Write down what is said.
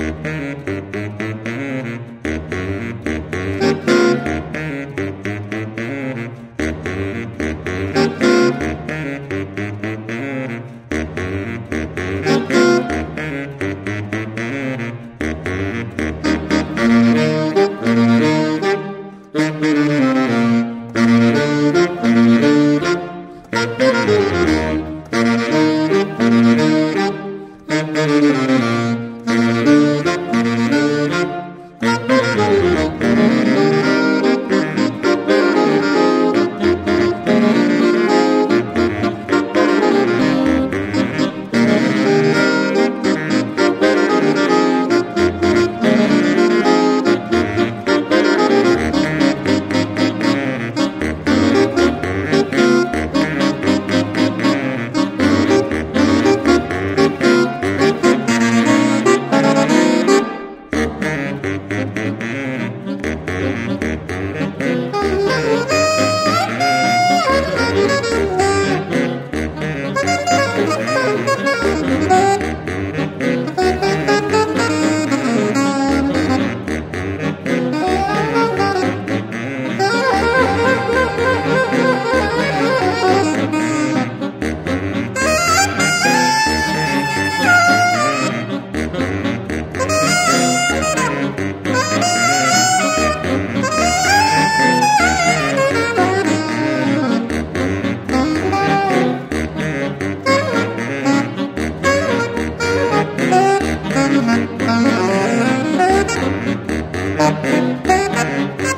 Mm-hmm. Música